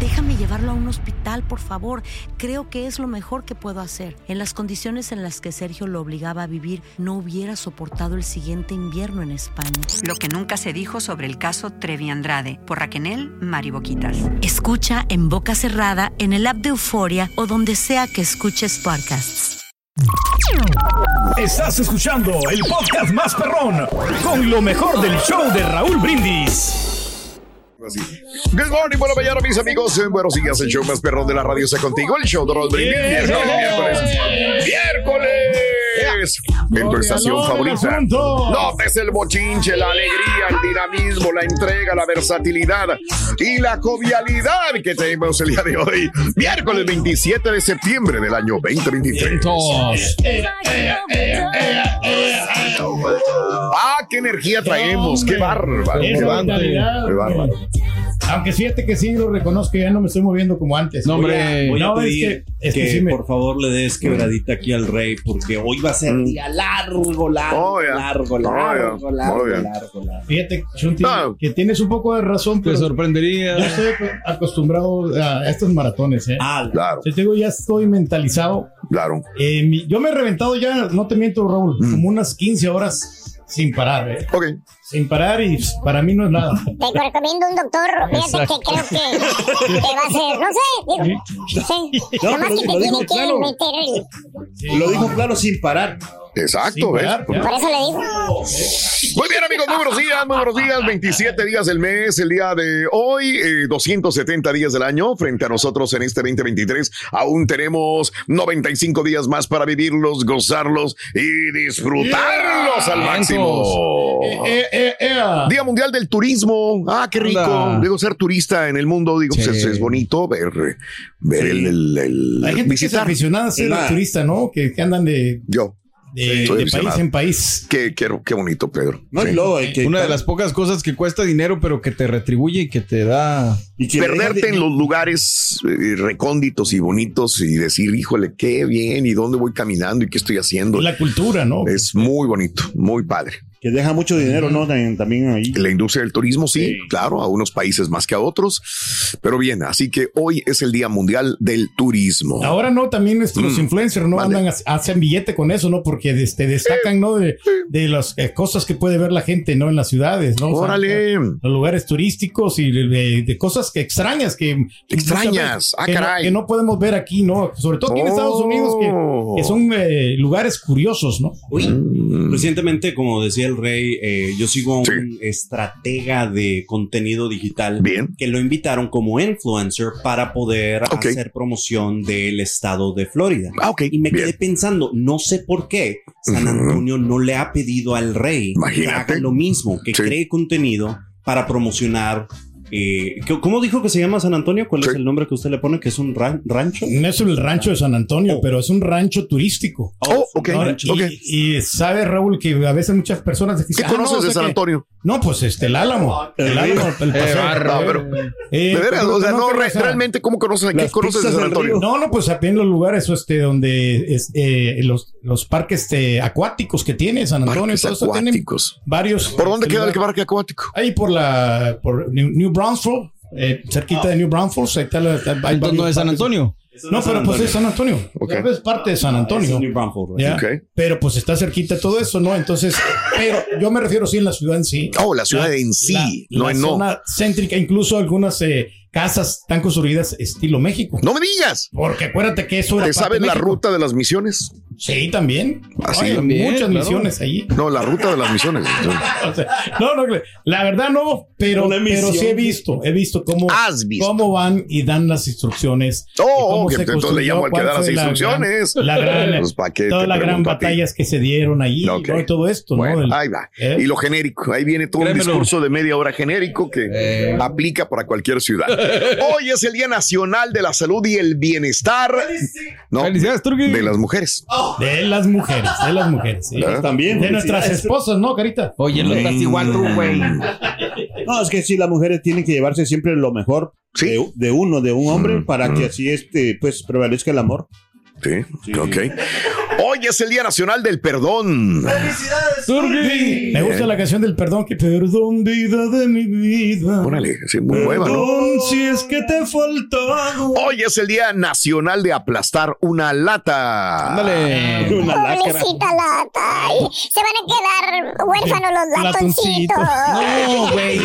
Déjame llevarlo a un hospital, por favor. Creo que es lo mejor que puedo hacer. En las condiciones en las que Sergio lo obligaba a vivir, no hubiera soportado el siguiente invierno en España. Lo que nunca se dijo sobre el caso Trevi Andrade, por Raquel Mariboquitas. Escucha en boca cerrada, en el app de Euforia o donde sea que escuches podcasts. Estás escuchando el podcast más perrón con lo mejor del show de Raúl Brindis. Así. Good morning, buena mañana, mis amigos. Eh, Buenos días, el show más perrón de la radio está contigo. El show de Brindis. Miércoles, miércoles. Miércoles. En tu estación favorita. Notes el bochinche, la alegría, el dinamismo, la entrega, la versatilidad y la jovialidad que tenemos el día de hoy. Miércoles 27 de septiembre del año 2023. Ah, qué energía traemos. Qué bárbaro. Qué bárbaro. mentalidad, Qué bárbaro. Aunque fíjate que sí lo reconozco, ya no me estoy moviendo como antes. No, hombre. Voy a No, es pedir que- es que que, sí me- por favor le des quebradita aquí al rey, porque hoy va a ser día largo, largo, Oh, ya. largo, Oh, ya. largo, largo, Oh, ya. largo, largo. Fíjate, Chunti, Ah. que tienes un poco de razón, Te sorprendería. yo estoy acostumbrado a estos maratones, ¿eh? Ah, Claro, Yo te digo, ya estoy mentalizado. claro. Eh, mi- yo me he reventado ya, no te miento, Raúl, Mm. como unas 15 horas sin parar, ¿eh? Ok. Sin parar y para mí no es nada. Te recomiendo un doctor, fíjate que creo que te va a hacer, no sé, digo, sí, No, nada más pero que te lo tiene que meter el, Lo dijo claro sin parar. Exacto, ¿ves? por eso le digo. Muy bien, amigos, muy buenos días, muy buenos días. 27 días del mes, el día de hoy, eh, 270 días del año. Frente a nosotros en este 2023, aún tenemos 95 días más para vivirlos, gozarlos y disfrutarlos al máximo. Eh, eh, eh, ah. Día Mundial del Turismo. Ah, qué rico. Anda. Digo, ser turista en el mundo, digo, pues Sí. es, es bonito ver, ver el, el- el- Hay gente que es aficionada a ser Nada. turista, ¿no? Que, que andan de, Yo, de, país en país. qué, qué, qué bonito, Pedro. No, Sí. y luego hay que Una de las pocas cosas que cuesta dinero, pero que te retribuye y que te da. y que perderte de- en los lugares eh, recónditos y bonitos y decir, híjole, qué bien y dónde voy caminando y qué estoy haciendo. Y la cultura, ¿no? Es muy bonito, muy padre. Que deja mucho dinero, ¿no? También, ahí. La industria del turismo, sí, Sí. claro, a unos países más que a otros, pero bien, así que hoy es el Día Mundial del Turismo. Ahora no, también este, los Mm, influencers no vale. andan, a- hacen billete con eso, ¿no? Porque este, destacan, ¿no? De, de las eh, cosas que puede ver la gente, ¿no? En las ciudades, ¿no? O sea, Órale. los lugares turísticos y de, cosas que extrañas que Extrañas, ah, que, no, caray. que no podemos ver aquí, ¿no? Sobre todo aquí en Estados Unidos que, Oh. que son eh, lugares curiosos, ¿no? Mm. Recientemente, como decía el rey, eh, yo sigo a un Sí. estratega de contenido digital Bien. que lo invitaron como influencer para poder hacer promoción del estado de Florida. Ah. Y me bien. quedé pensando, no sé por qué San. Antonio no le ha pedido al rey que haga lo mismo, que Sí. cree contenido para promocionar. Eh, ¿qué- ¿Cómo dijo que se llama San Antonio? ¿Cuál Sí. es el nombre que usted le pone? ¿Que es un ran- rancho? No es el rancho de San Antonio, Oh. pero es un rancho turístico. Oh, es un ok, Ahora, rancho. ok. y, y sabe Raúl que a veces muchas personas ¿Qué dicen, "Ah, conoces no, o de sea San que- Antonio? No, pues este, el Álamo. El Álamo, el paseo. barro. No, pero- Eh, De veras, o sea, no, re- realmente, ¿cómo conoces? ¿Qué conoces de San Antonio? No, no, pues también los lugares este, donde es, eh, los, los parques este, acuáticos que tiene San Antonio. Parques todo eso tienen acuáticos. varios. ¿Por dónde este, queda el parque acuático? Ahí por la por New, Braunfels, eh, cerquita de New Braunfels. Ahí está la, está- hay Entonces varios no es San. Antonio. No, pero pues es San Antonio. Ok. Ya Es parte de San Ah, Antonio. es New Braunfels, Ya. Ok. Pero pues está cerquita todo eso, ¿no? Entonces, pero yo me refiero sí en la ciudad en sí. Oh, la ciudad La- en sí, la- no la en no. zona céntrica, incluso algunas eh, casas están construidas estilo México. No me digas. Porque acuérdate que eso era ¿Te sabes de la ruta de las misiones? Sí, también. Ah, sí, Hay también, muchas claro. misiones allí. No, la ruta de las misiones. O sea, no, no, la verdad no, pero, pero sí he visto, he visto cómo, Has visto. cómo van y dan las instrucciones. Oh, se entonces le llamo al que da las fue la gran- instrucciones. La gran, Pues, ¿pa' qué te todas las gran batallas que se dieron y todo esto, Bueno, ¿no? Ahí va. ¿Eh? Y lo genérico, ahí viene todo Créemelo. un discurso de media hora genérico que Eh. aplica para cualquier ciudad. Hoy es el Día Nacional de la Salud y el Bienestar ¿no? Felicidades, Turki. de las mujeres. De las mujeres, de las mujeres. sí. También. De nuestras esposas, ¿no, Carita? Oye, no estás igual tú, güey. No, es que sí, las mujeres tienen que llevarse siempre lo mejor Sí. de, de uno, de un hombre, Mm, para mm. que así este, pues prevalezca el amor. Sí, ok. Hoy es el Día Nacional del Perdón. Turqui. Me gusta la canción del perdón que perdón vida de mi vida. Órale, sí, muy nueva, ¿no? Perdón si es que te faltado. Hoy es el Día Nacional de aplastar una lata. Ándale. Una. Pobrecita lata. Ay, se van a quedar huérfanos los Latoncitos. latoncitos. No, güey.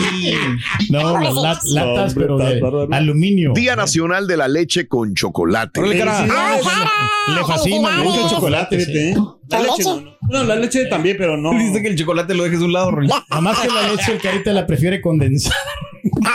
No, las lat- latas, pero de aluminio. Día Nacional de la leche con chocolate. Órale, cara. Ay, cara. Le fascina, le gusta el chocolate. ¿eh? La ¿La leche no, no. No, la leche también, pero no. Dice que el chocolate lo dejes de un lado, Rolly. Nada más que la leche, el carita la prefiere condensar.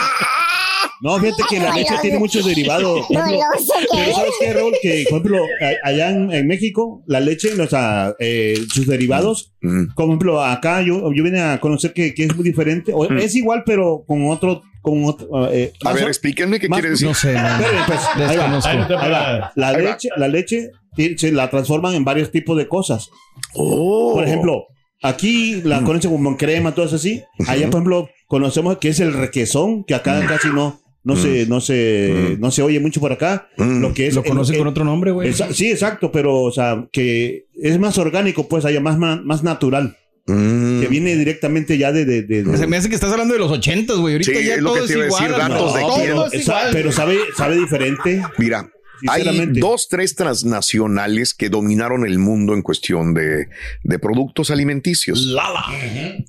No, fíjate que la leche tiene muchos derivados. Que Pero ¿sabes qué, Raúl? Que, por ejemplo, a- allá en, en México, la leche, o sea, eh, sus derivados, Mm. como ejemplo, acá yo, yo vine a conocer que, que es muy diferente, o es igual, pero con otro, con otro, eh, A ver, explíquenme qué más- quiere decir. No sé, no. Espérame, pues, ahí va. Ahí va. La Ahí va. leche, la leche se la transforman en varios tipos de cosas. Oh. Por ejemplo, aquí la conocen como crema, todo eso así. Allá, por ejemplo, conocemos que es el requesón, que acá casi no, no se, no se, no se oye mucho por acá. Mm. Lo que es Lo conocen el- con otro nombre, güey. Sí, exacto, pero, o sea, que es más orgánico, pues, allá más, más, más natural, Mm. que viene directamente ya de... de, de- de- Se me hace que estás hablando de los ochentas, güey. Ahorita Sí, ya es lo todo que es te iba a igual. decir, datos de todo quién. es igual. pero sabe, sabe diferente. Mira, hay Sinceramente. dos, tres transnacionales que dominaron el mundo en cuestión de, de productos alimenticios. Lala.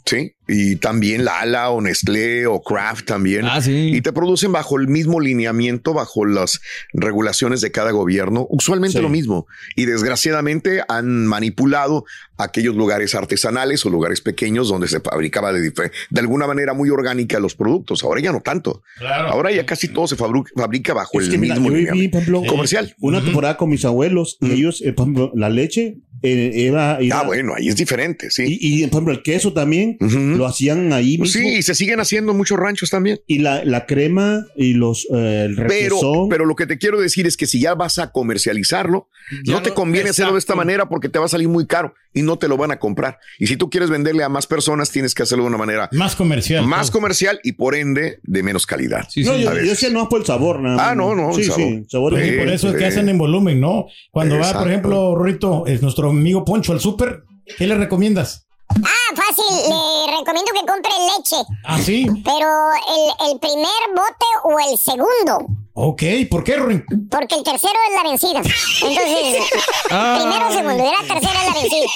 Sí, y también Lala o Nestlé o Kraft también. Ah, sí. Y te producen bajo el mismo lineamiento, bajo las regulaciones de cada gobierno, usualmente Sí. lo mismo. Y desgraciadamente han manipulado aquellos lugares artesanales o lugares pequeños donde se fabricaba de, de alguna manera muy orgánica los productos. Ahora ya no tanto. Ahora ya casi todo se fabrica bajo Es el que mira, mismo yo viví, lineamiento. por ejemplo, comercial. una temporada con mis abuelos y ellos, eh, por ejemplo, la leche era, era- Ah, bueno, ahí es diferente, sí. y, y, por ejemplo el queso también lo hacían ahí Pues mismo sí, y se siguen haciendo en muchos ranchos también. y la, la crema y los eh, el Pero, pero lo que te quiero decir es que si ya vas a comercializarlo, Ya no te no- conviene hacerlo de esta manera porque te va a salir muy caro y no te lo van a comprar. Y si tú quieres venderle a más personas, tienes que hacerlo de una manera Más comercial. más comercial y por ende de menos calidad. Sí, no, sí. yo, yo decía no por el sabor nada Ah, más. no, no, el sí, sabor. sí, sabor Sí, por eso es que hacen en volumen, ¿no? Cuando va, por ejemplo, Rorito, es nuestro amigo Poncho al súper, ¿qué le recomiendas? Ah, fácil. Le recomiendo que compre leche. Ah, sí. Pero el, el primer bote o el segundo. Ok, ¿por qué, Rorin? Porque el tercero es la vencida. Entonces, primero o segundo. Y la tercera es la vencida.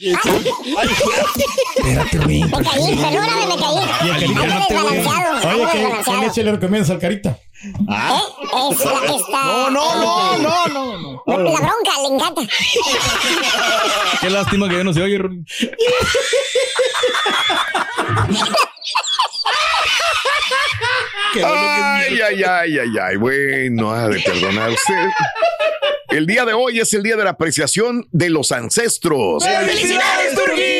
¿Eh? Espérate, Rorin. Me caí, perdóname, me caí. Y el carita no te. Oye, ¿qué, leche le recomiendas al carita? ¿Eh? Es la que está. No, no, no, no, no, no. La, la bronca, le encanta. Qué lástima que ya no se oye. Ay, ay, ay, ay, ay. Bueno, ha de perdonar usted. El día de hoy es el día de la apreciación de los ancestros. ¡Felicidades, Turquí!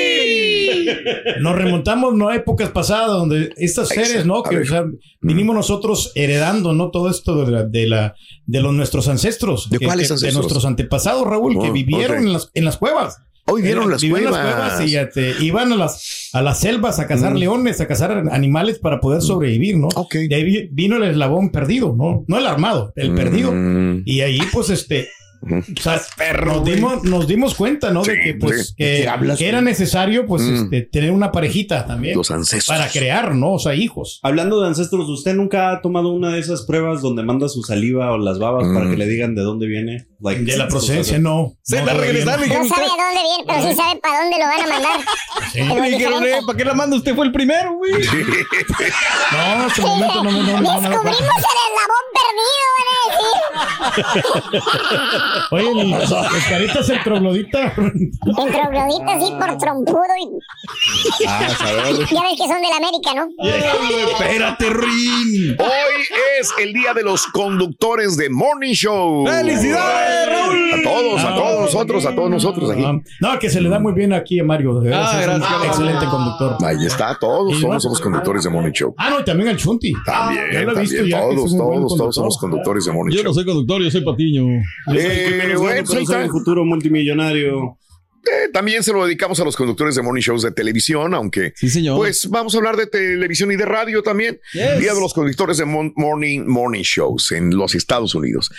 Nos remontamos ¿no? a épocas pasadas donde estos Ahí seres. ¿no? Que o sea, vinimos nosotros heredando, ¿no? Todo esto de, la, de, la- de los nuestros ancestros. ¿De que- cuáles que- ancestros? De nuestros antepasados, Raúl, que Oh, vivieron en, las, en las cuevas. Hoy vieron Era- las vivían en cuevas. y ya te- iban a las, a las selvas a cazar Mm. leones, a cazar animales para poder sobrevivir, ¿no? Ok. De ahí vi- vino el eslabón perdido, ¿no? No el armado, el perdido. Mm. Y ahí, pues, este. Ujú. o sea, nos, dimos, nos dimos cuenta, ¿no? Sí, de que, pues, sí. que, ¿Qué hablas, que era necesario, pues, Mm. este, tener una parejita también. Los ancestros. Para crear, ¿no? O sea, hijos. Hablando de ancestros, ¿usted nunca ha tomado una de esas pruebas donde manda su saliva o las babas Mm. para que le digan de dónde viene? Like, De la procedencia, no. Se no, la regresaron no. Sabe a dónde viene, pero sí sabe para dónde lo van a mandar. Sí. Dijeron, eh, ¿para qué la manda? Usted fue el primero, güey. No, en este momento no, no, no, no, no, no. Descubrimos el eslabón perdido, van a decir. Oye, el, el carita es el troglodita. En troglodita así por trompudo y Ah, ya ves que son de la América, ¿no? Espérate, Rin. Hoy es el día de los conductores de Morning Show. ¡Felicidades! A todos, a todos nosotros, a todos nosotros aquí. Ah, No, que se le da muy bien aquí a Mario. de Ah, es un gracias. excelente conductor. Ahí está, todos somos, bueno. somos conductores de Morning Show. Ah, no, y también el Chunti. También, ya, todos, todos, todos somos conductores de Morning Yo Show. no soy conductor, yo soy patiño. Eh, bueno, pues ahí está. el futuro multimillonario. Eh, también se lo dedicamos a los conductores de morning shows de televisión, aunque Sí, señor. pues vamos a hablar de televisión y de radio también. Yes. Día de los conductores de morning morning shows en los Estados Unidos.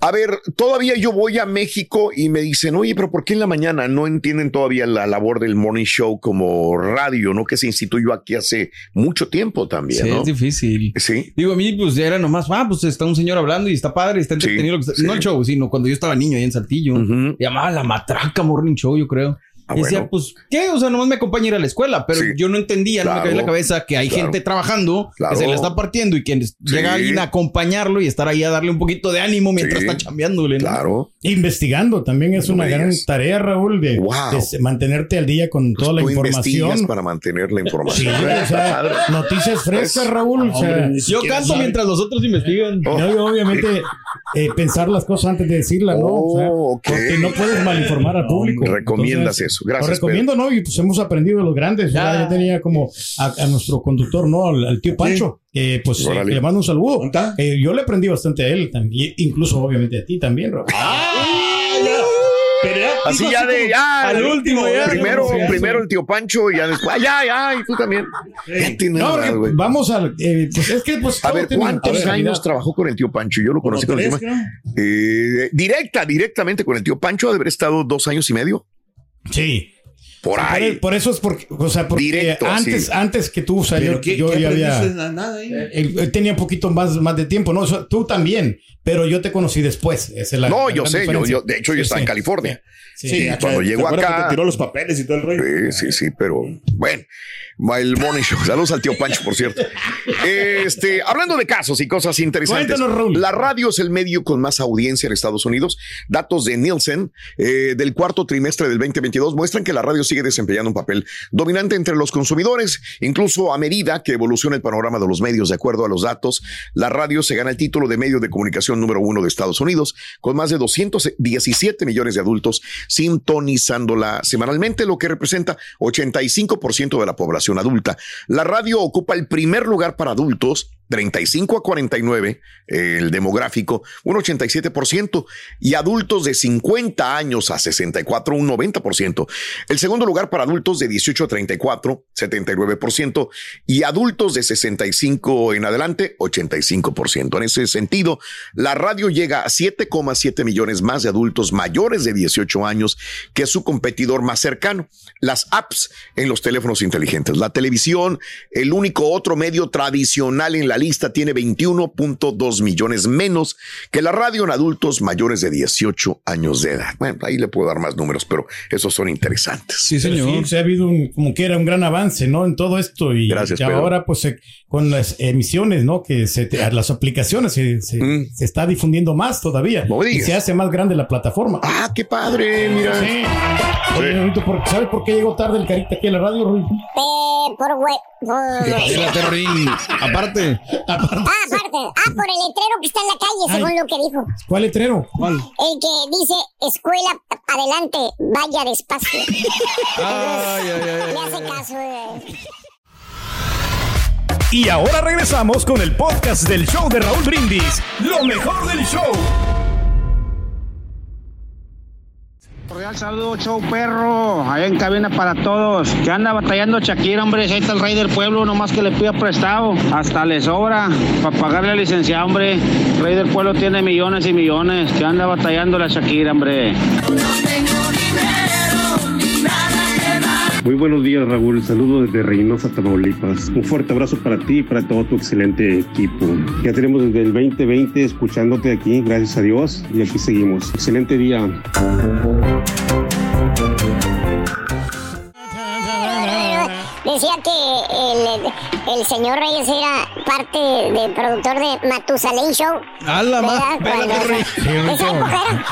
A ver, todavía yo voy a México y me dicen, oye, pero ¿por qué en la mañana no entienden todavía la labor del morning show como radio, no? Que se instituyó aquí hace mucho tiempo también, Sí, ¿no? es difícil. Sí. Digo, a mí, pues ya era nomás, ah, pues está un señor hablando y está padre, está entretenido. lo que está- sí. No el show, sino cuando yo estaba niño ahí en Saltillo. Llamaba La Matraca Morning Show, yo creo. Ah, y decía, bueno. pues, ¿qué? O sea, nomás me acompaña a ir a la escuela, pero Sí. yo no entendía, no me cabía en la cabeza que hay Claro. gente trabajando, Claro. que se le está partiendo y que llega alguien a acompañarlo y estar ahí a darle un poquito de ánimo mientras Sí. está chambeándole. ¿no? Claro. Investigando también es No una gran digas. tarea, Raúl, de, Wow. de se- mantenerte al día con toda la información. para mantener la Sí, información. o sea, noticias frescas, Raúl. o sea, Hombre, ni Yo canto sabe. mientras los otros investigan. no, y obviamente eh, pensar las cosas antes de decirlas, ¿no? O sea, Oh. Porque no puedes malinformar al público. Recomiendas Entonces, eso. Gracias, Lo recomiendo, ¿no? Y pues hemos aprendido de los grandes. Ya, Ya. ya tenía como a, a nuestro conductor, ¿no? Al, al tío Pancho, que pues eh, le mando un saludo. Eh, yo le aprendí bastante a él también, incluso obviamente a ti también, Raúl. Pero ya Así ya así de, ya. al último, ya. Primero, Sí, sí. primero el tío Pancho y ya después, ay, ay, ay, tú también. Ya No, güey. vamos a. eh, pues es que, pues. A ver, ¿cuántos a ver, años trabajó con el tío Pancho? Yo lo conocí con el creo. eh, Directa, directamente con el tío Pancho, ha de haber estado dos años y medio. Sí. Por ahí. por eso es porque, o sea, porque Directo, antes, sí. antes que tú, o sea, Pero yo, ¿qué- yo qué ya había. Nada, ¿eh? Él, él tenía un poquito más, más de tiempo, ¿no? Tú también, pero yo te conocí después. Esa es la, no, yo sé, yo, de hecho, yo Sí, estaba en. California. Sí, Sí, sí. acá- cuando ¿te llegó acuerdas que acá- te tiró los papeles y todo el rollo. Sí, sí, sí, pero bueno, el morning show. Saludos al tío Pancho, por cierto. Este, hablando de casos y cosas interesantes, Cuéntanos, la radio es el medio con más audiencia en Estados Unidos. Datos de Nielsen eh, del cuarto trimestre del 2022 muestran que la radio sigue desempeñando un papel dominante entre los consumidores, incluso a medida que evoluciona el panorama de los medios. De acuerdo a los datos, la radio se gana el título de medio de comunicación número uno de Estados Unidos, con más de 217 millones de adultos sintonizándola semanalmente, lo que representa 85% de la población adulta. La radio ocupa el primer lugar para adultos, 35 a 49, eh, el demográfico, un 87%, y adultos de 50 años a 64, un 90%. El segundo lugar para adultos de 18 a 34, 79%, y adultos de 65 en adelante, 85%. En ese sentido, la radio llega a 7,7 millones más de adultos mayores de 18 años que su competidor más cercano. Las apps en los teléfonos inteligentes. La televisión, el único otro medio tradicional en la lista, tiene 21.2 millones menos que la radio en adultos mayores de 18 años de edad. Bueno, ahí le puedo dar más números, pero esos son interesantes. Sí, señor. sí, se ha habido un, como que era un gran avance, ¿no? En todo esto y, Gracias, y ahora pues se- con las emisiones, ¿no? Que se te- las aplicaciones se, se- Mm. se está difundiendo más todavía No y se hace más grande la plataforma. Ah, qué padre, mira. Sí. Oye, Rudito, ¿por- ¿sabes por qué llegó tarde el carita aquí a la radio? Eh, por por- Rin. Aparte, Ah, aparte. Ah, por el letrero que está en la calle, según lo que dijo. ¿Cuál letrero? El que dice, escuela, adelante, vaya despacio. Ay, ay, ay, Le hace caso. eh. Y ahora regresamos con el podcast del show de Raúl Brindis. Lo mejor del show. Cordial saludo, show perro, allá en cabina para todos. Que anda batallando Shakira, hombre, ahí está el rey del pueblo, nomás que le pida prestado. Hasta le sobra para pagarle la licencia, hombre. El rey del pueblo tiene millones y millones. Que anda batallando la Shakira, hombre. Muy buenos días, Raúl. Saludos desde Reynosa, Tamaulipas. Un fuerte abrazo para ti y para todo tu excelente equipo. Ya tenemos desde el 2020 escuchándote aquí, gracias a Dios, y aquí seguimos. Excelente día. Decía que el, el señor Reyes era parte del productor de Matusalén Show. a la más. Esa época era.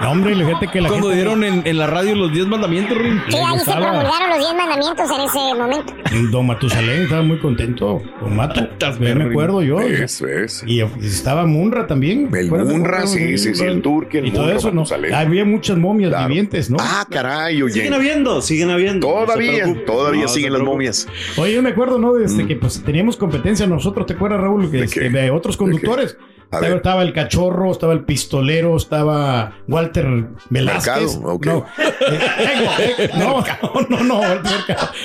No, hombre, fíjate que la Cuando gente- dieron en, en la radio los 10 mandamientos, Rin. Sí, ahí se promulgaron los 10 mandamientos en ese momento. Don Matusalén estaba muy contento con Mato. Estás Ya me acuerdo yo. Eso es. Y estaba Munra también. El. Munra, sí, sí, sí, el Turque, el Y todo Munra, eso, ¿no? Había muchas momias Claro. vivientes, ¿no? Ah, caray, oye. Siguen habiendo, siguen habiendo. Todavía, todavía No siguen las momias. Oye, yo me acuerdo, ¿no? Desde que pues teníamos competencia nosotros, ¿te acuerdas, Raúl? ¿De Este, qué? de otros conductores. A Estaba, el cachorro, estaba el pistolero, estaba Walter Velázquez. Mercado, ok. No, eh, no, no, no.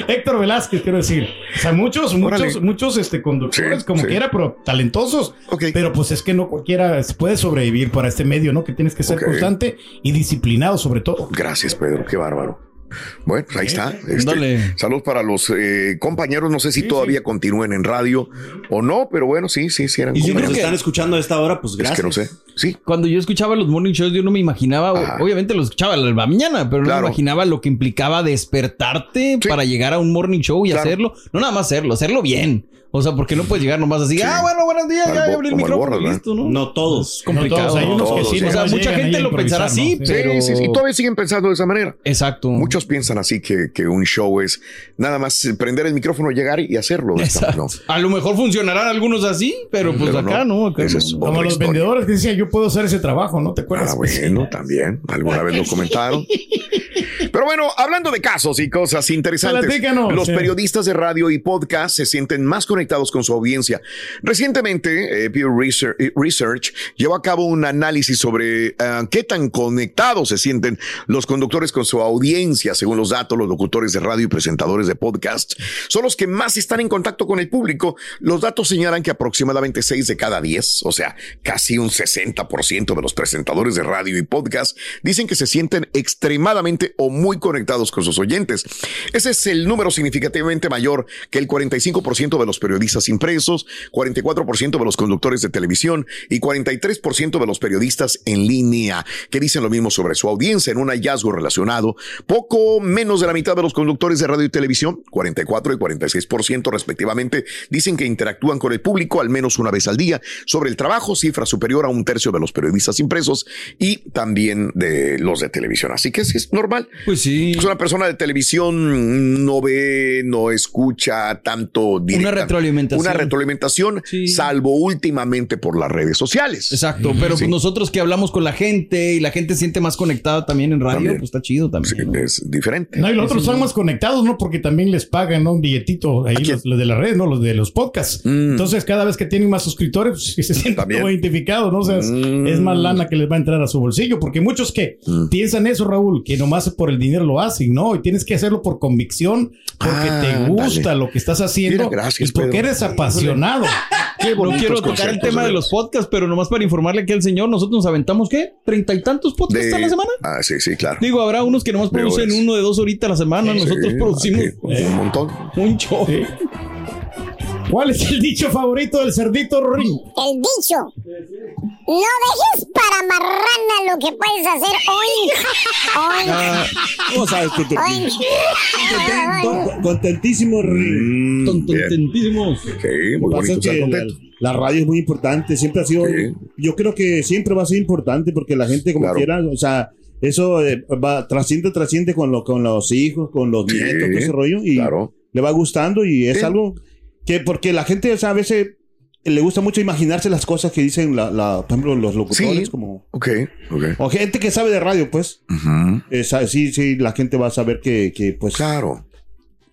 Héctor Velázquez, quiero decir. O sea, muchos, muchos, Órale. muchos este, conductores, Sí, como sí. quiera, pero talentosos. Pero pues es que no cualquiera puede sobrevivir para este medio, ¿no? Que tienes que ser constante y disciplinado, sobre todo. Gracias, Pedro, qué bárbaro. Bueno, pues ahí está. Este, salud para los eh, compañeros. No sé si todavía continúen en radio o no, pero bueno, sí, sí, sí eran Y si nos compañeros. están escuchando a esta hora, pues Es gracias. que no sé. Sí, Cuando yo escuchaba los morning shows, yo no me imaginaba, Ajá. obviamente lo escuchaba a la mañana, pero no Claro. me imaginaba lo que implicaba despertarte Sí. para llegar a un morning show y Claro. hacerlo. No nada más hacerlo, hacerlo bien. O sea, porque no puedes llegar nomás así, Sí. ah, bueno, buenos días, ya abrí el micrófono listo, ¿no? No todos. Es complicado. No todos, hay unos que todos, sí, sí. O sea, mucha gente lo pensará así, ¿no? sí, pero... sí, sí. Y todavía siguen pensando de esa manera. Exacto. Muchos piensan así que, que un show es nada más prender el micrófono, llegar y hacerlo. Exacto. No. A lo mejor funcionarán algunos así, pero pues Pero acá no, acá es Como los historia. vendedores que decían, yo puedo hacer ese trabajo, ¿no? ¿Te acuerdas? Ah, bueno, también. Alguna vez lo comentaron. Pero bueno, hablando de casos y cosas interesantes, los periodistas de radio y podcast se sienten más conectados con su audiencia. Recientemente, eh, Pew Research, eh, Research llevó a cabo un análisis sobre ah, qué tan conectados se sienten los conductores con su audiencia. Según los datos, los locutores de radio y presentadores de podcast son los que más están en contacto con el público. Los datos señalan que aproximadamente 6 de cada 10, o sea, casi un 60% de los presentadores de radio y podcast dicen que se sienten extremadamente o muy conectados con sus oyentes. Ese es el número significativamente mayor que el 45% de los periodistas impresos, 44% de los conductores de televisión y 43% de los periodistas en línea, que dicen lo mismo sobre su audiencia en un hallazgo relacionado. Poco menos de la mitad de los conductores de radio y televisión, 44 y 46% respectivamente, dicen que interactúan con el público al menos una vez al día sobre el trabajo, cifra superior a un tercio de los periodistas impresos y también de los de televisión. Así que sí es normal. Pues sí. Pues una persona de televisión no ve, no escucha tanto directa- retroalimentación. Una retroalimentación, Sí. salvo últimamente por las redes sociales. Exacto, pero Sí. pues nosotros que hablamos con la gente y la gente se siente más conectada también en radio, También. pues está chido también. ¿no? Es diferente. No, y los otros están más conectados, ¿no? Porque también les pagan, ¿no? Un billetito ahí, los, los de la red, ¿no? Los de los podcasts. Mm. Entonces, cada vez que tienen más suscriptores, pues, se sienten identificados, ¿no? O sea, es, Mm. es más lana que les va a entrar a su bolsillo. Porque muchos que piensan eso, Raúl, que nomás por el dinero lo hacen, ¿no? Y tienes que hacerlo por convicción, porque Ah, te gusta dale. lo que estás haciendo Mira, gracias, y porque Pedro. eres apasionado. Qué No quiero tocar el tema de veras. los podcasts, pero nomás para informarle aquí al señor, nosotros nos aventamos, ¿qué? ¿Treinta y tantos podcasts De- a la semana? Ah, sí, sí, claro. Digo, habrá unos que nomás producen uno de dos horitas a la semana, Sí, nosotros producimos aquí, un montón. un show. Sí. ¿Cuál es el dicho favorito del cerdito, Rorín? El dicho. No dejes para marrana lo que puedes hacer hoy. Hoy. Ah, ¿Cómo sabes tú, Contentísimo, Mm, Rin. bien. Contentísimos. Sí, muy bonito estar la, contento. la radio es muy importante, siempre ha sido, Sí. yo creo que siempre va a ser importante porque la gente como Claro. quiera, o sea, eso eh, va, trasciende, trasciende con, lo, con los hijos, con los Sí, nietos, todo ese rollo, y Claro. le va gustando y es Sí. algo que, porque la gente, o sea, a veces le gusta mucho imaginarse las cosas que dicen, la, la- por ejemplo, los locutores, Sí. como... Ok, ok. O gente que sabe de radio, pues. Eh, sí, sí, la gente va a saber que, que pues, Claro.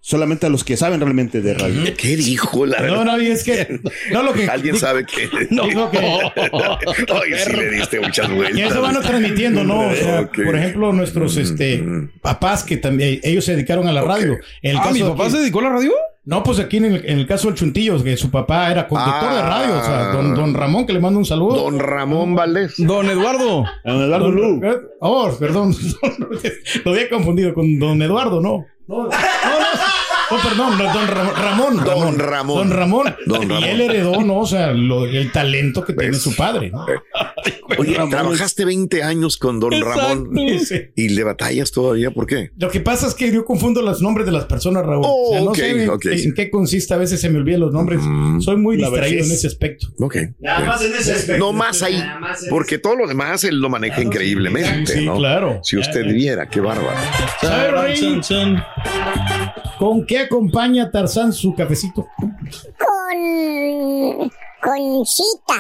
solamente a los que saben realmente de radio. ¿Qué dijo? La No, verdad. no, y es que. No, lo que. ¿Alguien sabe qué? Digo que. Ay, sí le diste muchas vueltas. Y eso van transmitiendo, ¿no? O sea, por ejemplo, nuestros este papás que también ellos se dedicaron a la radio. El Ah, ¿mi caso papá aquí- se dedicó a la radio? No, pues aquí en el, en el caso del Chuntillo, que su papá era conductor de radio, o sea, don, don Ramón, que le mando un saludo. Don Ramón Valdés. Don Eduardo. Don Eduardo Don- Lu. Oh, perdón. Lo había confundido con don Eduardo, no. No, no, no. Oh, perdón, no, don Ra- Ramón. Don Ramón. Don Ramón. Don Y Ramón. él heredó, ¿no? O sea, lo- el talento que tiene ¿Ves? su padre. ¿no? Oye, Ramón. trabajaste 20 años con Don Ramón y le batallas todavía. ¿Por qué? Lo que pasa es que yo confundo los nombres de las personas, Raúl. Oh, o sea, no ok, sé en, ok, en sí. qué consiste, a veces se me olvidan los nombres. Mm. Soy muy distraído en ese aspecto. Ok. Nada más en ese aspecto. No más ahí, porque todo lo demás él lo maneja increíblemente, Sí, ¿no? claro. Si usted viera, qué bárbaro. ¿Sabe, Rorín? ¿Con qué acompaña Tarzán su cafecito? Con. Conchita.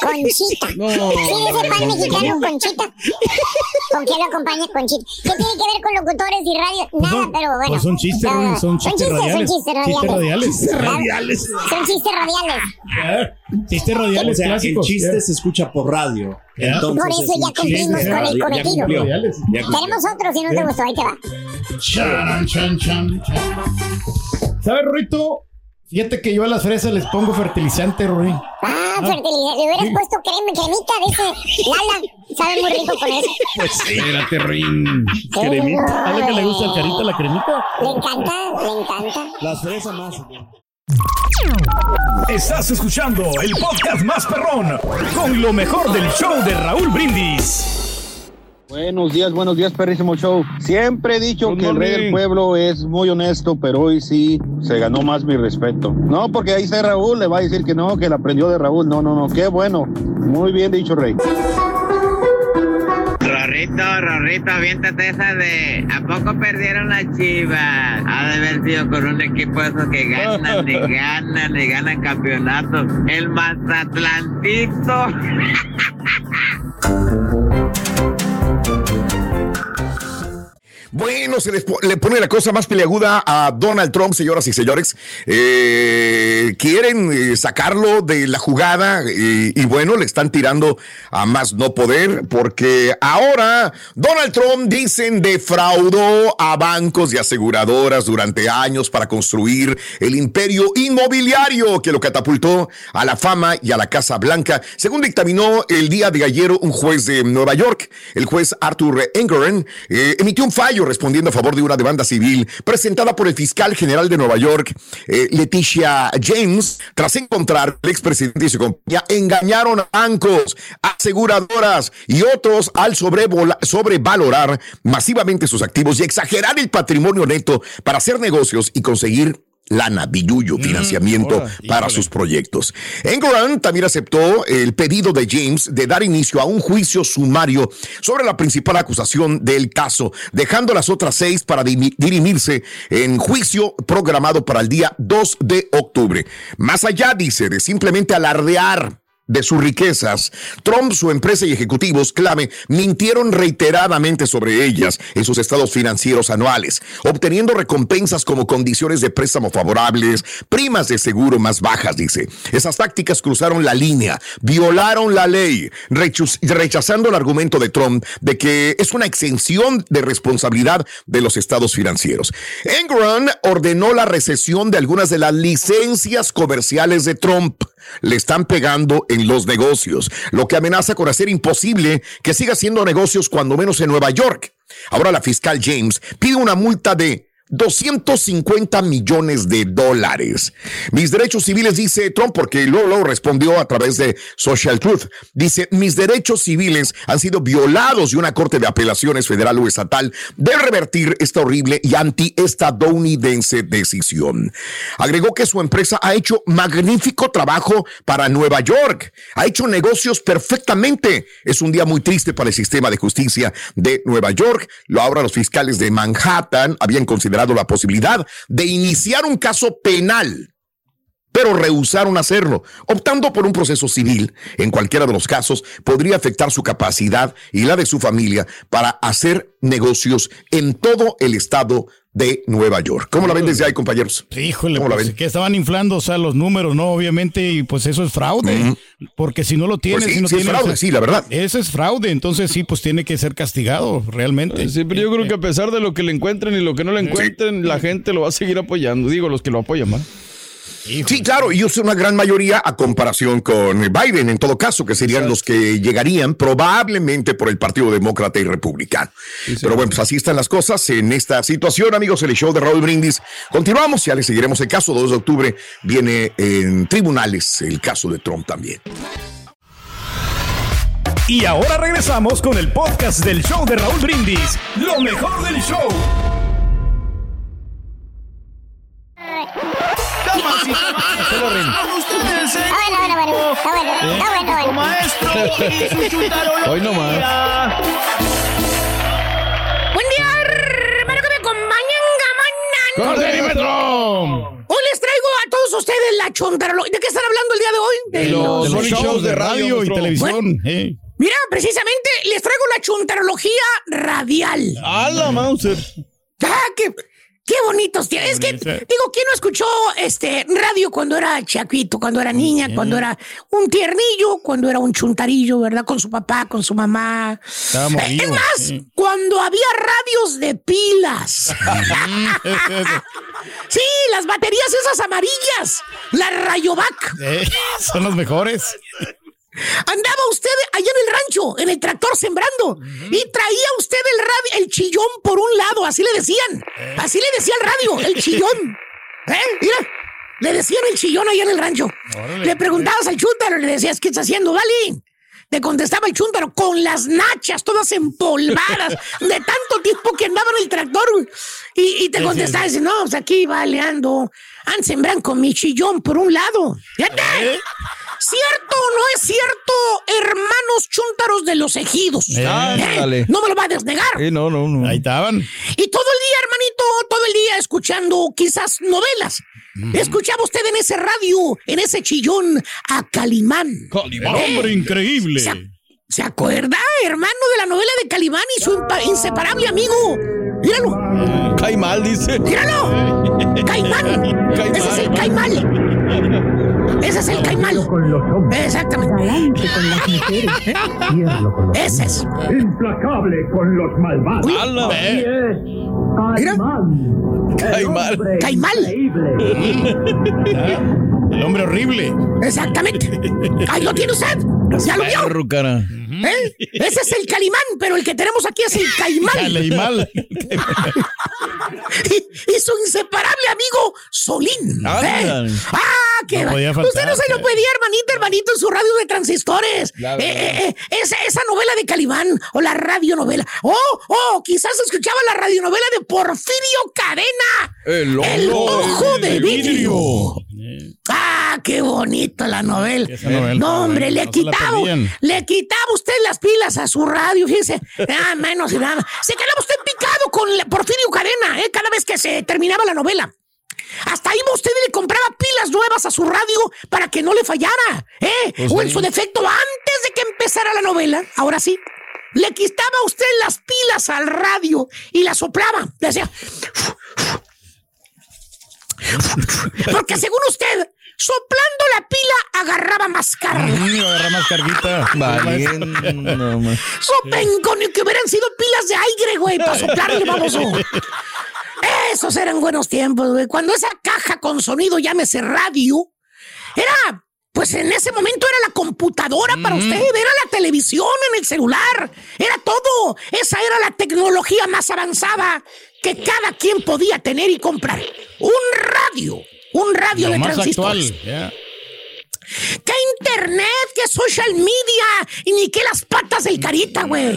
Conchita. No. Sí, ese pan mexicano, Conchita. ¿Con que lo acompañe con chistes. ¿Qué tiene que ver con locutores y radio? Nada, pero bueno. Pues son chistes, No, son chistes radiales. Son chistes Chistes radiales. radiales. Son chistes radiales. Chistes O radiales sea, clásicos. el chiste se escucha por radio. Entonces, Por eso es ya cumplimos chiste con el. Ya cometido. cumplió. Radiales. Ya cumplió. Tenemos otro, si no te gustó, ahí te va. Chan, chan, chan, chan. ¿Sabes, Rito? Fíjate que yo a las fresas les pongo fertilizante, Ruin. Ah, fertilizante. Le hubieras puesto crema, cremita ese Lala. Sabe muy rico con eso. Pues espérate, Ruin. Cremita. ¿Sabes que le gusta al carita la cremita? Le encanta, le encanta. Las fresas más. Estás escuchando el podcast más perrón con lo mejor del show de Raúl Brindis. Buenos días, buenos días, perrísimo show. Siempre he dicho que el rey del pueblo es muy honesto, pero hoy sí se ganó más mi respeto. No, porque ahí está Raúl, le va a decir que no, que la aprendió de Raúl. No, no, no, qué bueno. Muy bien dicho, rey. Rorrito, Rorrito, aviéntate esa de ¿A poco perdieron las chivas? Ha de haber sido con un equipo de esos que ganan y ganan y ganan campeonatos. El Mazatlantito. Bueno, se les le pone la cosa más peleaguda a Donald Trump, señoras y señores. Eh, quieren eh, sacarlo de la jugada eh, y bueno, le están tirando a más no poder porque ahora Donald Trump dicen defraudó a bancos y aseguradoras durante años para construir el imperio inmobiliario que lo catapultó a la fama y a la Casa Blanca, según dictaminó el día de ayer un juez de Nueva York. El juez Arthur Engoron eh, emitió un fallo respondiendo a favor de una demanda civil presentada por el fiscal general de Nueva York, eh, Leticia James, tras encontrar el expresidente y su compañía engañaron a bancos, aseguradoras y otros al sobrevalorar masivamente sus activos y exagerar el patrimonio neto para hacer negocios y conseguir lana, billuyo, financiamiento ahora, para híjole. sus proyectos. Engoron también aceptó el pedido de James de dar inicio a un juicio sumario sobre la principal acusación del caso, dejando las otras seis para dirimirse en juicio programado para el día 2 de octubre. Más allá, dice, de simplemente alardear de sus riquezas, Trump, su empresa y ejecutivos clave mintieron reiteradamente sobre ellas en sus estados financieros anuales, obteniendo recompensas como condiciones de préstamo favorables, primas de seguro más bajas, dice. Esas tácticas cruzaron la línea, violaron la ley, rechazando el argumento de Trump de que es una exención de responsabilidad de los estados financieros. Enron ordenó la recesión de algunas de las licencias comerciales de Trump le están pegando en los negocios, lo que amenaza con hacer imposible que siga haciendo negocios cuando menos en Nueva York. Ahora la fiscal James pide una multa de 250 millones de dólares. Mis derechos civiles, dice Trump, porque luego respondió a través de Social Truth. Dice, mis derechos civiles han sido violados y una corte de apelaciones federal o estatal de revertir esta horrible y anti-estadounidense decisión. Agregó que su empresa ha hecho magnífico trabajo para Nueva York. Ha hecho negocios perfectamente. Es un día muy triste para el sistema de justicia de Nueva York. Lo ahora los fiscales de Manhattan habían considerado la posibilidad de iniciar un caso penal pero rehusaron hacerlo, optando por un proceso civil. En cualquiera de los casos, podría afectar su capacidad y la de su familia para hacer negocios en todo el estado de Nueva York. ¿Cómo la ven desde ahí, compañeros? Híjole, ¿Cómo la pues, ven? que estaban inflando, o sea, los números, ¿no? Obviamente, y pues eso es fraude. Porque si no lo tienes, Pues sí, si no sí es fraude, sí, la verdad. Ese es fraude, entonces sí, pues tiene que ser castigado, realmente. Sí, pero yo creo que a pesar de lo que le encuentren y lo que no le encuentren, la gente lo va a seguir apoyando. Digo, los que lo apoyan más. Sí, claro, y es una gran mayoría a comparación con Biden, en todo caso, que serían los que llegarían probablemente por el Partido Demócrata y Republicano. Pero bueno, pues así están las cosas en esta situación, amigos. El show de Raúl Brindis. Continuamos, ya le seguiremos el caso. 2 de octubre viene en tribunales el caso de Trump también. Y ahora regresamos con el podcast del show de Raúl Brindis. Lo mejor del show. Maestro y su chuntarología. Hoy no más. Buen día, hermano, que me acompañan, gamana. ¡Corte, Hoy les traigo a todos ustedes la chuntarología. ¿De qué están hablando el día de hoy? De los, los shows shows de radio radio, y televisión. eh. Mira, precisamente les traigo la chuntarología radial. ¡A la Mauser! ¡Ah, qué, qué bonitos tiene! Es que, digo, ¿quién no escuchó este radio cuando era chaquito, cuando era niña, cuando era un tiernillo, cuando era un chuntarillo, ¿verdad? Con su papá, con su mamá. Estaba Eh, Es más, Sí. cuando había radios de pilas. sí, las baterías esas amarillas. La Rayovac. Eh, son los mejores. Andaba usted allá en el rancho, en el tractor sembrando, y traía usted el radio, el chillón por un lado, así le decían. Así le decía el radio, el chillón. ¿Eh? Mira, le decían el chillón allá en el rancho. Le preguntabas al chúntaro, le decías, ¿qué estás haciendo, Vali? Te contestaba el chúntaro con las nachas todas empolvadas de tanto tiempo que andaba en el tractor. Y, y te contestaba, dice, no, pues aquí valeando. Han sembrado con mi chillón por un lado. Fíjate. ¿Cierto o no es cierto, hermanos chúntaros de los ejidos? Eh, ¿Eh? No me lo va a desnegar. Eh, no, no, no. Ahí estaban. Y todo el día, hermanito, todo el día escuchando quizás novelas. Escuchaba usted en ese radio, en ese chillón, a Calimán. Calimán. Hombre increíble. ¿Se, se acuerda, hermano, de la novela de Calimán y su inseparable amigo? Míralo. Cae mal, dice. ¡Míralo! ¡Caimán! Ese es el Caimán. Ese es el Caimán. Exactamente. Ese es. Implacable con los malvados. ¡Hala! Así es. Caimán. Caimán. Caimán. El hombre horrible. Exactamente. Ahí lo tiene usted. ¿Ya lo vio? Perro, cara. ¿Eh? Ese es el Calimán, pero el que tenemos aquí es el Caimán. Calimán. y, y su inseparable amigo Solín. Anda. ¿Eh? ¡Ah, qué No podía Usted faltar, no se lo pedía, hermanito, hermanito, en su radio de transistores. Eh, eh, esa, esa novela de Calimán o la radionovela. Oh, oh, quizás escuchaba la radionovela de Porfirio Cadena. El El ojo de vidrio. Ah, qué bonita la novela. No, hombre, le no quitaba, le quitaba usted las pilas a su radio, fíjese. Ah, menos y nada. Se quedaba usted picado con Porfirio Cadena, ¿eh? Cada vez que se terminaba la novela. Hasta iba usted y le compraba pilas nuevas a su radio para que no le fallara, ¿eh? Pues o en sí. su defecto, antes de que empezara la novela, ahora sí, le quitaba usted las pilas al radio y la soplaba. Le hacía. Porque según usted, soplando la pila agarraba más carga. Mm, iba a agarrar más carguita. Valiendo, man. Sopenco, ni que hubieran sido pilas de aire, güey, para soplarle, baboso. Esos eran buenos tiempos, güey. Cuando esa caja con sonido, llámese radio, era, pues en ese momento era la computadora para usted, era la televisión en el celular, era todo. Esa era la tecnología más avanzada que cada quien podía tener y comprar. Un radio, un radio Lo de más transistores. actual. ¿Qué internet? ¿Qué social media? Y ni qué las patas del carita, güey.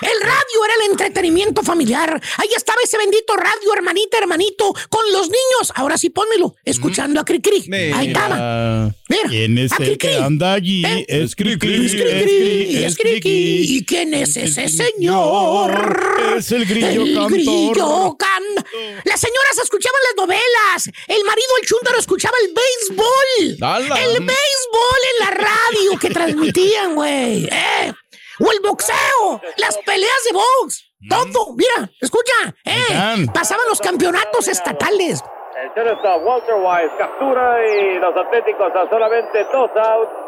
El radio era el entretenimiento familiar. Ahí estaba ese bendito radio, hermanita, hermanito, con los niños. Ahora sí pónmelo, escuchando a Cricri. Ahí estaba. Mira. ¿Quién es a el que anda allí? ¿Eh? Es Cricri. Es Cricri, es Cricri. ¿Y quién es ese señor? Es el grillo El cantor. grillo can- Las señoras escuchaban las novelas. El marido, el chúntaro, escuchaba el béisbol. ¡Hala! El béisbol en la radio que transmitían, güey. ¿eh? O el boxeo, las peleas de box. Todo, mira, escucha, ¿eh? Pasaban los campeonatos estatales. El cero está Walter Wise, captura y los Atléticos a solamente dos outs.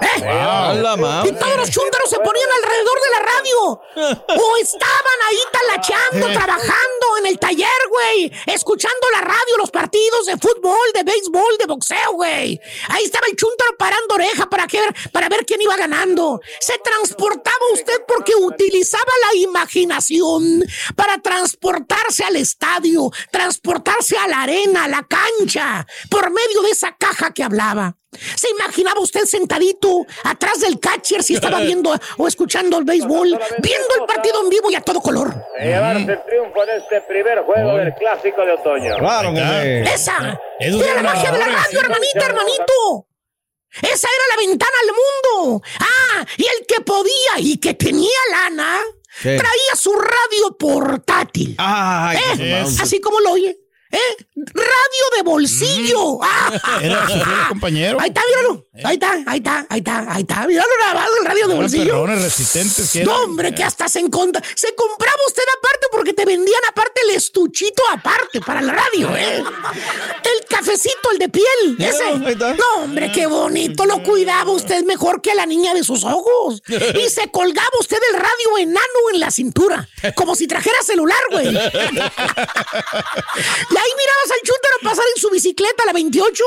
¿Eh? La Y todos los chúntaros se ponían alrededor de la radio. O estaban ahí talacheando, trabajando en el taller, güey. Escuchando la radio, los partidos de fútbol, de béisbol, de boxeo, güey. Ahí estaba el chúntaro parando oreja para, que, para ver quién iba ganando. Se transportaba usted porque utilizaba la imaginación para transportarse al estadio, transportarse a la arena, a la cancha, por medio de esa caja que hablaba. ¿Se imaginaba usted sentadito atrás del catcher si estaba viendo o escuchando el béisbol, viendo el partido en vivo y a todo color? Llevarse el triunfo en este primer juego del Clásico de Otoño. Claro. Esa Esos era la magia de la radio, hermanita, hermanito. Esa era la ventana al mundo. Ah, y el que podía y que tenía lana, ¿Qué? traía su radio portátil. ¿Eh? mouse. Así como lo oye. ¿Eh? Radio de bolsillo. Era su fiel compañero. Ahí está, míralo. Ahí está, ahí está, ahí está, ahí está. Míralo grabado el radio de bolsillo. perrones resistentes que No, hombre, que hasta se encontra. Se compraba usted aparte porque te vendían aparte el estuchito aparte para el radio, ¿eh? El cafecito, el de piel. Ese. No, hombre, qué bonito. Lo cuidaba usted mejor que a la niña de sus ojos. Y se colgaba usted el radio enano en la cintura. Como si trajera celular, güey. Y ahí mirabas al chúntaro pasar en su bicicleta, la 28.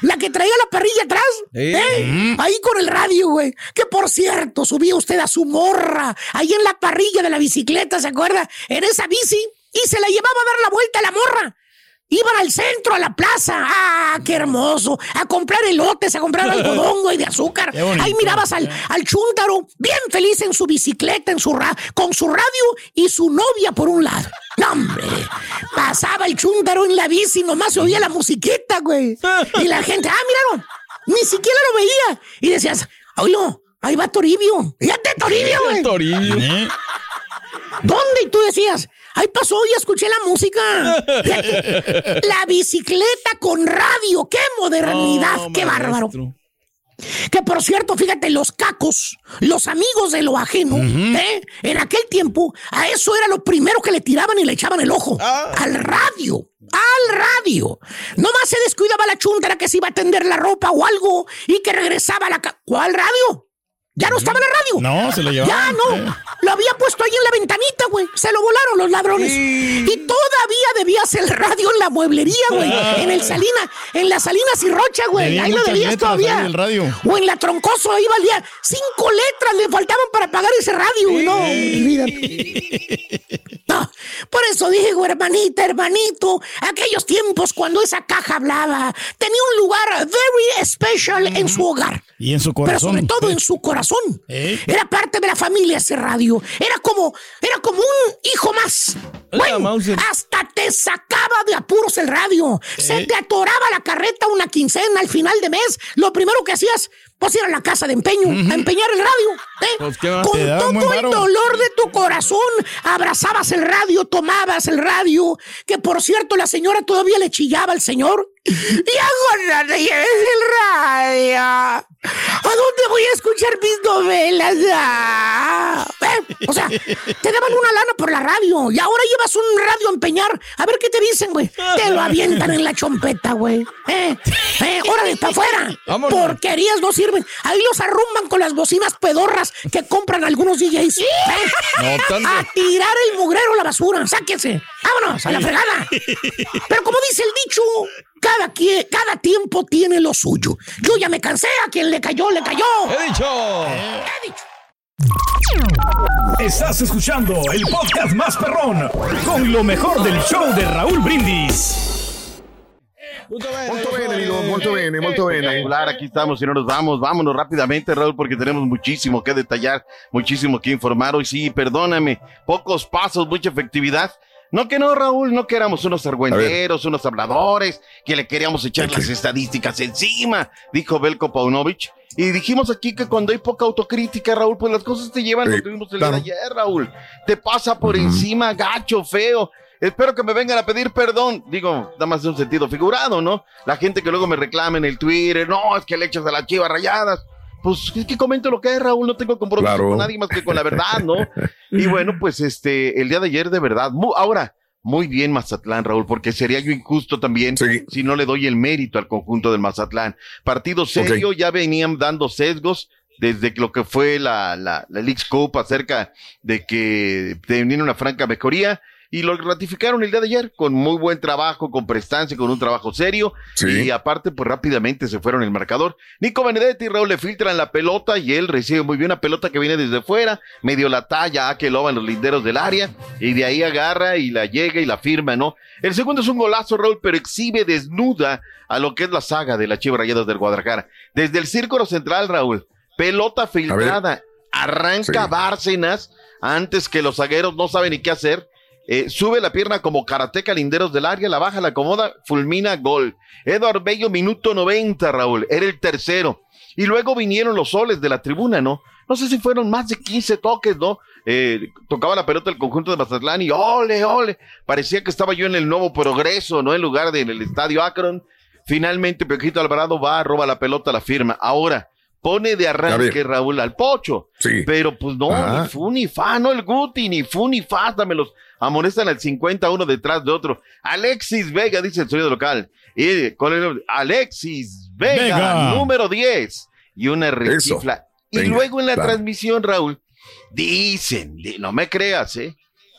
La que traía la parrilla atrás. ¿eh? Ahí con el radio, güey. Que por cierto, subía usted a su morra. Ahí en la parrilla de la bicicleta, ¿se acuerda? En esa bici. Y se la llevaba a dar la vuelta a la morra. Iban al centro, a la plaza. ¡Ah, qué hermoso! A comprar elotes, a comprar algodón, güey, de azúcar. Ahí mirabas al, al chúntaro, bien feliz en su bicicleta, en su ra con su radio y su novia por un lado. ¡No, hombre! Pasaba el chúntaro en la bici, nomás se oía la musiquita, güey. Y la gente, ¡ah, míralo! Ni siquiera lo veía. Y decías, oílo, ahí va Toribio. ¡Fíjate, Toribio, güey! Toribio. ¿Dónde? Y tú decías, ahí pasó y escuché la música. La bicicleta con radio, qué modernidad, qué bárbaro. Que por cierto, fíjate, los cacos, los amigos de lo ajeno, ¿eh? en aquel tiempo, a eso era lo primero que le tiraban y le echaban el ojo. Al radio. Al radio. Nomás se descuidaba la chuntara que se iba a tender la ropa o algo y que regresaba a la ¿Cuál radio? Ya no estaba en la radio. No, se lo llevaban. Ya no. Eh. Lo había puesto ahí en la ventanita, güey. Se lo volaron los ladrones. Y todavía debías el radio en la mueblería, güey. En el Salina, en la Salinas y Rocha, güey. Ahí lo debías todavía. del radio. O en la Troncoso, ahí valía cinco letras le faltaban para pagar ese radio. No, olvídate. No, por eso digo, hermanita, hermanito, aquellos tiempos cuando esa caja hablaba, tenía un lugar very special en su hogar. Y en su Pero corazón. sobre todo en su corazón. ¿Eh? Era parte de la familia ese radio. Era como, era como un hijo más. Bueno, hasta te sacaba de apuros el radio. Se te atoraba la carreta una quincena al final de mes. Lo primero que hacías, pues ir a la casa de empeño, a empeñar el radio. ¿eh? Pues. Con todo el dolor de tu corazón, abrazabas el radio, tomabas el radio. Que por cierto, la señora todavía le chillaba al señor. Y ahora lleves el radio. ¿A dónde voy a escuchar mis novelas? Ah, ¿eh? O sea, te daban una lana por la radio y ahora llevas un radio a empeñar. A ver qué te dicen, güey. Te lo avientan en la chompeta, güey. ¿Eh? ¿Eh? Órale, para afuera. Porquerías no sirven. Ahí los arrumban con las bocinas pedorras que compran algunos DJs. ¿eh? No. A tirar el mugrero a la basura. Sáquense. Vámonos, a la fregada. Pero como dice el dicho, cada, quie- cada tiempo tiene lo suyo. Yo ya me cansé, a quien le cayó, le cayó. He dicho. He dicho. Estás escuchando el podcast más perrón con lo mejor del show de Raúl Brindis. Molto bene, amigo, molto bene, molto bene. Aquí estamos y no nos vamos. Vámonos rápidamente, Raúl, porque tenemos muchísimo que detallar, muchísimo que informar. Hoy sí, perdóname, pocos pasos, mucha efectividad. No que no, Raúl, no que éramos unos argüenderos, unos habladores, que le queríamos echar las estadísticas encima, dijo Belko Paunovic. Y dijimos aquí que cuando hay poca autocrítica, Raúl, pues las cosas te llevan, lo tuvimos el claro. día de ayer, Raúl. Te pasa por encima, gacho, feo. Espero que me vengan a pedir perdón. Digo, nada más de un sentido figurado, ¿no? La gente que luego me reclama en el Twitter, no, es que le echas a las chivas rayadas. Pues es que comento lo que es, Raúl, no tengo compromiso Claro. con nadie más que con la verdad, ¿no? y bueno, pues este, el día de ayer, de verdad, mu- ahora, muy bien Mazatlán, Raúl, porque sería yo injusto también Sí. si no le doy el mérito al conjunto del Mazatlán. Partido serio, ya venían dando sesgos desde lo que fue la, la, la League's Cup acerca de que tenían una franca mejoría y lo ratificaron el día de ayer con muy buen trabajo, con prestancia, con un trabajo serio Sí. y aparte pues rápidamente se fueron el marcador. Nico Benedetti y Raúl le filtran la pelota y él recibe muy bien una pelota que viene desde fuera, medio la talla, a que loba en los linderos del área y de ahí agarra y la llega y la firma, ¿no? El segundo es un golazo, Raúl, pero exhibe desnuda a lo que es la saga de las Chivas Rayadas del Guadalajara. Desde el círculo central, Raúl, pelota filtrada, arranca Sí. Bárcenas antes que los zagueros no saben ni qué hacer. Eh, sube la pierna como karateca linderos del área, la baja, la acomoda, fulmina, gol. Eduard Bello, minuto 90, Raúl, era el tercero. Y luego vinieron los soles de la tribuna, ¿no? No sé si fueron más de 15 toques, ¿no? eh, tocaba la pelota el conjunto de Mazatlán y ole, ole, parecía que estaba yo en el nuevo progreso, ¿no? En lugar de en el estadio Akron. Finalmente, Pioquito Alvarado va, roba la pelota, la firma. Ahora, pone de arranque Raúl al pocho. Sí. Pero pues no, Ajá. ni fu ni fa, no el Guti, ni fu ni fa, me los amonestan al 50 uno detrás de otro. Alexis Vega, dice el sonido local. Y con el Alexis Vega, Vega. número 10. Y una rechifla. Y Venga, luego en la claro. transmisión, Raúl, dicen, di- no me creas, ¿eh?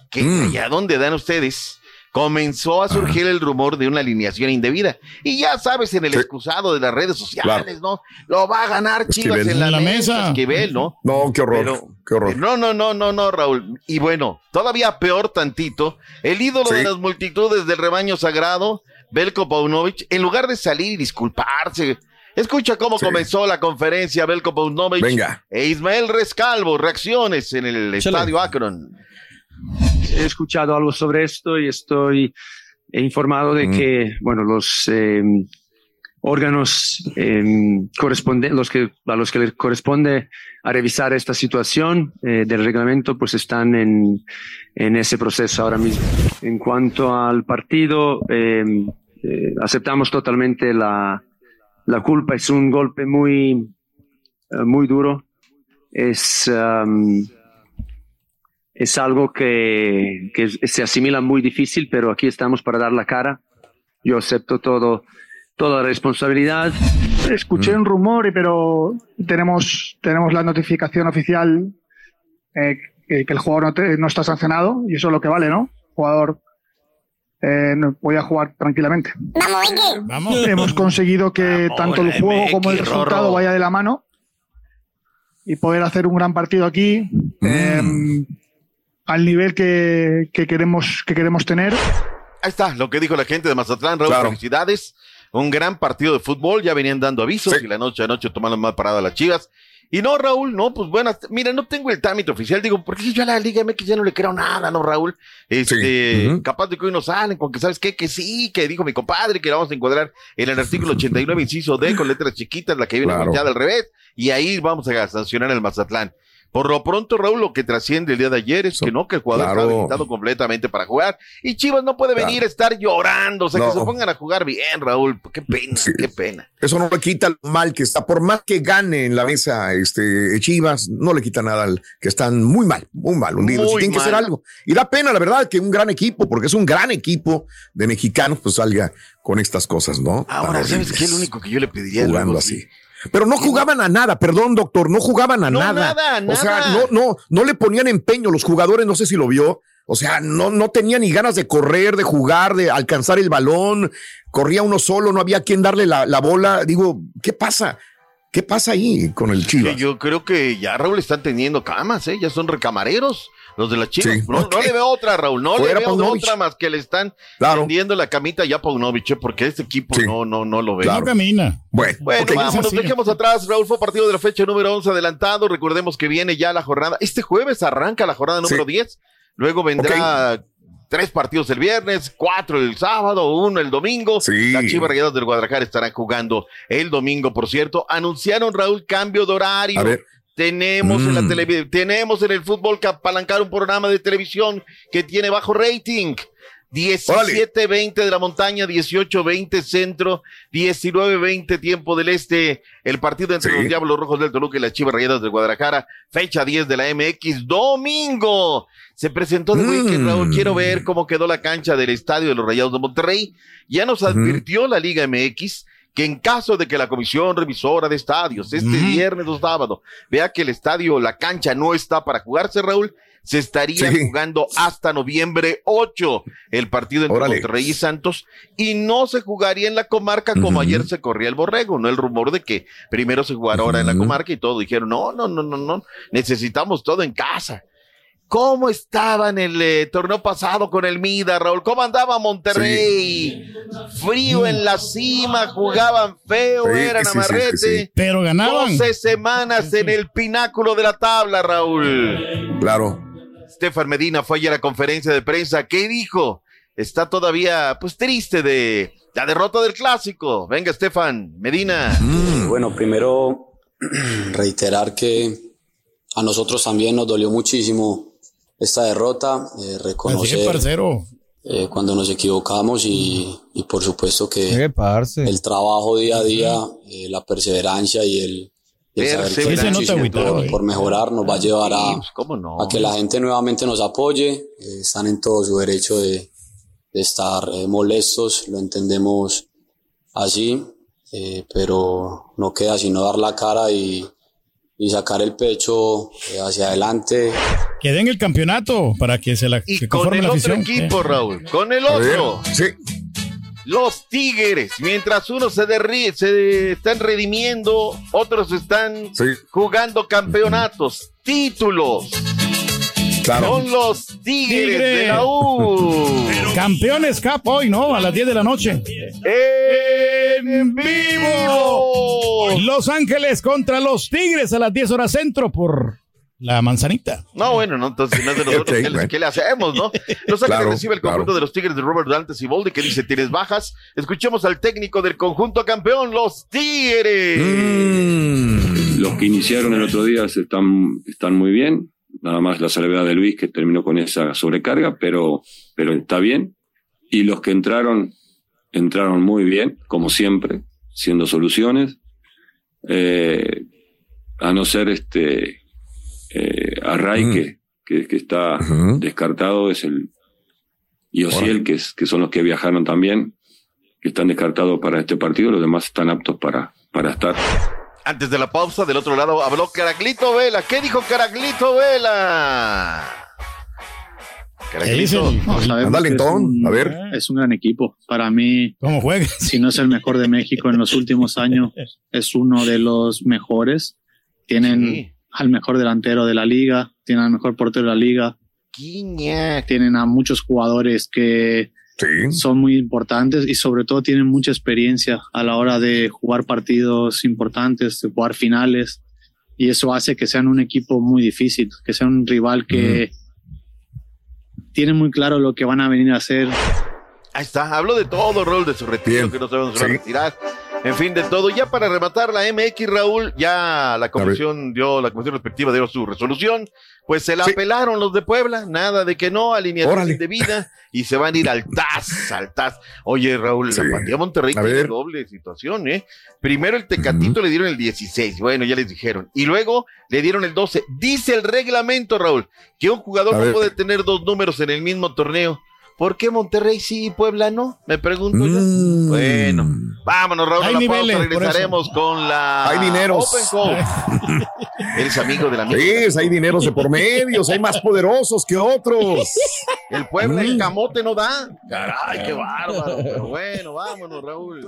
Que Mm. allá donde dan ustedes, comenzó a surgir el rumor de una alineación indebida. Y ya sabes, en el excusado de las redes sociales, ¿no? Lo va a ganar Chivas Esquivel. en la, mesa. mesa. Esquivel, ¿no? No, qué horror, Pero- qué horror. No, no, no, no, no, Raúl. Y bueno, todavía peor tantito, el ídolo Sí. de las multitudes del rebaño sagrado, Belko Paunovic, en lugar de salir y disculparse, escucha cómo comenzó la conferencia Belko Paunovic Venga. e Ismael Rescalvo, reacciones en el estadio Akron. He escuchado algo sobre esto y estoy informado de que, bueno, los eh, órganos eh, corresponden, los que, a los que les corresponde a revisar esta situación eh, del reglamento, pues están en, en ese proceso ahora mismo. En cuanto al partido, eh, eh, aceptamos totalmente la, la culpa. Es un golpe muy, eh, muy duro. Es, um, es algo que, que se asimila muy difícil, pero aquí estamos para dar la cara. Yo acepto todo, toda la responsabilidad. Escuché un rumor, pero tenemos, tenemos la notificación oficial eh, que, que el jugador no, te- no está sancionado y eso es lo que vale, ¿no? El jugador eh, no- voy a jugar tranquilamente. Vamos. Hemos conseguido que tanto el juego como el resultado Rorro. vaya de la mano y poder hacer un gran partido aquí eh, al nivel que, que queremos, que queremos tener. Ahí está lo que dijo la gente de Mazatlán, Raúl, Claro. felicidades. Un gran partido de fútbol, ya venían dando avisos y la noche a noche tomaron mal parada las chivas. Y no, Raúl, no, pues bueno, hasta- mira, no tengo el trámite oficial, digo, porque yo a la Liga MX ya no le creo nada, ¿no, Raúl? Este, capaz de que hoy nos salen con que, ¿sabes qué? Que sí, que dijo mi compadre, que la vamos a encuadrar en el artículo 89, inciso D, con letras chiquitas, la que viene Claro. al revés, y ahí vamos a sancionar el Mazatlán. Por lo pronto, Raúl, lo que trasciende el día de ayer es que no, que el jugador claro. está habilitado completamente para jugar. Y Chivas no puede venir a estar llorando, o sea, que se pongan a jugar bien, Raúl. Qué pena, qué pena. Eso no le quita lo mal que está. Por más que gane en la mesa este Chivas, no le quita nada al que están muy mal, muy mal hundidos. Muy y tienen que hacer algo. Y da pena, la verdad, que un gran equipo, porque es un gran equipo de mexicanos, pues salga con estas cosas, ¿no? Ahora, ¿sabes qué? Lo único que yo le pediría Jugando así. Pero no jugaban a nada, perdón, doctor, no jugaban a No, nada. nada, O sea, nada. no, no, no le ponían empeño los jugadores, no sé si lo vio. O sea, no, no tenía ni ganas de correr, de jugar, de alcanzar el balón. Corría uno solo, no había quien darle la, la bola. Digo, ¿qué pasa? ¿Qué pasa ahí con el Chivas? Sí, yo creo que ya Raúl están teniendo camas, ¿eh? Ya son recamareros los de las chivas. Sí, no, no le veo otra, Raúl. No Fuera le veo Paunovic. otra más que le están Claro. tendiendo la camita ya a Paunovic, ¿eh? porque este equipo no, no, no lo ve. No camina. Bueno, Bueno, vámonos, Así. dejemos atrás. Raúl fue partido de la fecha número 11 adelantado. Recordemos que viene ya la jornada. Este jueves arranca la jornada número Sí. 10. Luego vendrá tres partidos el viernes, cuatro el sábado, uno el domingo. Las Chivas Rayadas del Guadalajara estarán jugando el domingo, por cierto. Anunciaron, Raúl, cambio de horario. Tenemos en la Mm. televisión, tenemos en el fútbol que apalancar un programa de televisión que tiene bajo rating. 17-20 de la montaña, 18-20 centro, 19-20 tiempo del este. El partido entre los Diablos Rojos del Toluca y las Chivas Rayadas de Guadalajara. Fecha 10 de la MX, domingo. Se presentó de Weekend, Raúl. Quiero ver cómo quedó la cancha del estadio de los Rayados de Monterrey. Ya nos advirtió la Liga MX que en caso de que la comisión revisora de estadios este viernes o sábado vea que el estadio, la cancha no está para jugarse, Raúl, se estaría Sí. jugando hasta noviembre 8 el partido entre Órale. Monterrey y Santos y no se jugaría en la comarca como ayer se corría el borrego, no el rumor de que primero se jugara ahora en la comarca y todo dijeron, no, no, no, no, no, necesitamos todo en casa. ¿Cómo estaba en el eh, torneo pasado con el Mida, Raúl? ¿Cómo andaba Monterrey? Frío en la cima, jugaban feo, Sí, eran sí, amarrete. sí, sí. Pero ganaban. 12 semanas en el pináculo de la tabla, Raúl. Claro. Stefan Medina fue ayer a la conferencia de prensa. ¿Qué dijo? Está todavía, pues, triste de la derrota del clásico. Venga, Stefan Medina. Bueno, primero reiterar que a nosotros también nos dolió muchísimo esta derrota, eh, Así es, reconocer eh, cuando nos equivocamos y, y por supuesto que el trabajo día a día, eh, la perseverancia y el, y el saber que por, mejorar nos va a llevar a, Sí, pues, ¿cómo no? a que la gente nuevamente nos apoye. eh, están en todo su derecho de, de estar eh, molestos, lo entendemos así, eh, pero no queda sino dar la cara y, y sacar el pecho eh, hacia adelante. Que den el campeonato para que se la se Con conforme el la otro equipo, Eh. Raúl. Con el otro. Sí. Los Tigres, mientras unos se, se están redimiendo, otros están jugando campeonatos, títulos. Claro. Son los Tigres, Tigre. de la U. Campeones Cup hoy, ¿no? A las 10 de la noche. En vivo. Los Ángeles contra los Tigres a las 10 horas centro por la manzanita. No, bueno, no, entonces no es de nosotros. Ok, ¿qué, le- bueno. qué le hacemos, no? Los Ángeles Claro, recibe el conjunto claro. de los Tigres de Robert Dantes y Bolde que dice tienes bajas. Escuchemos al técnico del conjunto campeón, los Tigres. Mm. Los que iniciaron el otro día se están, están muy bien. Nada más la salvedad de Luis que terminó con esa sobrecarga, pero, pero está bien. Y los que entraron, entraron muy bien, como siempre, siendo soluciones. Eh, a no ser este eh, Array, que, que, que está descartado, es el y Ociel, que, es, que son los que viajaron también, que están descartados para este partido, los demás están aptos para, para estar. Antes de la pausa, del otro lado habló Caraglito Vela. ¿Qué dijo Caraglito Vela? Caraglito. No, un- a ver. Es un gran equipo. Para mí, ¿Cómo juega? si no es el mejor de México en los últimos años, es uno de los mejores. Tienen al mejor delantero de la liga, tienen al mejor portero de la liga. Tienen a muchos jugadores que son muy importantes y sobre todo tienen mucha experiencia a la hora de jugar partidos importantes, de jugar finales. Y eso hace que sean un equipo muy difícil, que sea un rival que tiene muy claro lo que van a venir a hacer. Ahí está, habló de todo, Raúl, de su retiro, que no sabemos si va a Sí. retirar. En fin, de todo. Ya para rematar la MX, Raúl, ya la comisión dio, la comisión respectiva dio su resolución. Pues se la apelaron los de Puebla, nada de que no, alineación Órale. indebida, y se van a ir al TAS, al TAS. Oye, Raúl, la Apatía Monterrey tiene doble situación, ¿eh? Primero el Tecatito le dieron el 16, bueno, ya les dijeron. Y luego le dieron el 12. Dice el reglamento, Raúl, que un jugador A no ver. puede tener dos números en el mismo torneo. ¿Por qué Monterrey sí y Puebla no? Me pregunto yo. Bueno, vámonos, Raúl, a Hay la niveles, pausa. por Regresaremos con la Hay dineros. Open. Eres amigo de la amiga. Sí, hay dineros de por medios, hay más poderosos que otros. El Puebla, Mm. el camote no da. Caray, qué bárbaro. Pero bueno, vámonos, Raúl.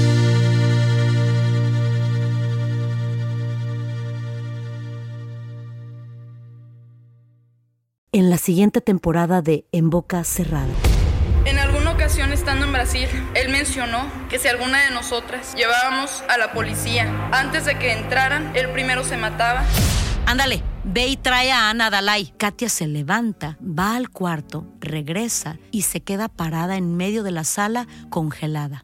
En la siguiente temporada de En Boca Cerrada. En alguna ocasión estando en Brasil, él mencionó que si alguna de nosotras llevábamos a la policía antes de que entraran, él primero se mataba. Ándale, ve y trae a Ana Dalai. Katia se levanta, va al cuarto, regresa y se queda parada en medio de la sala congelada.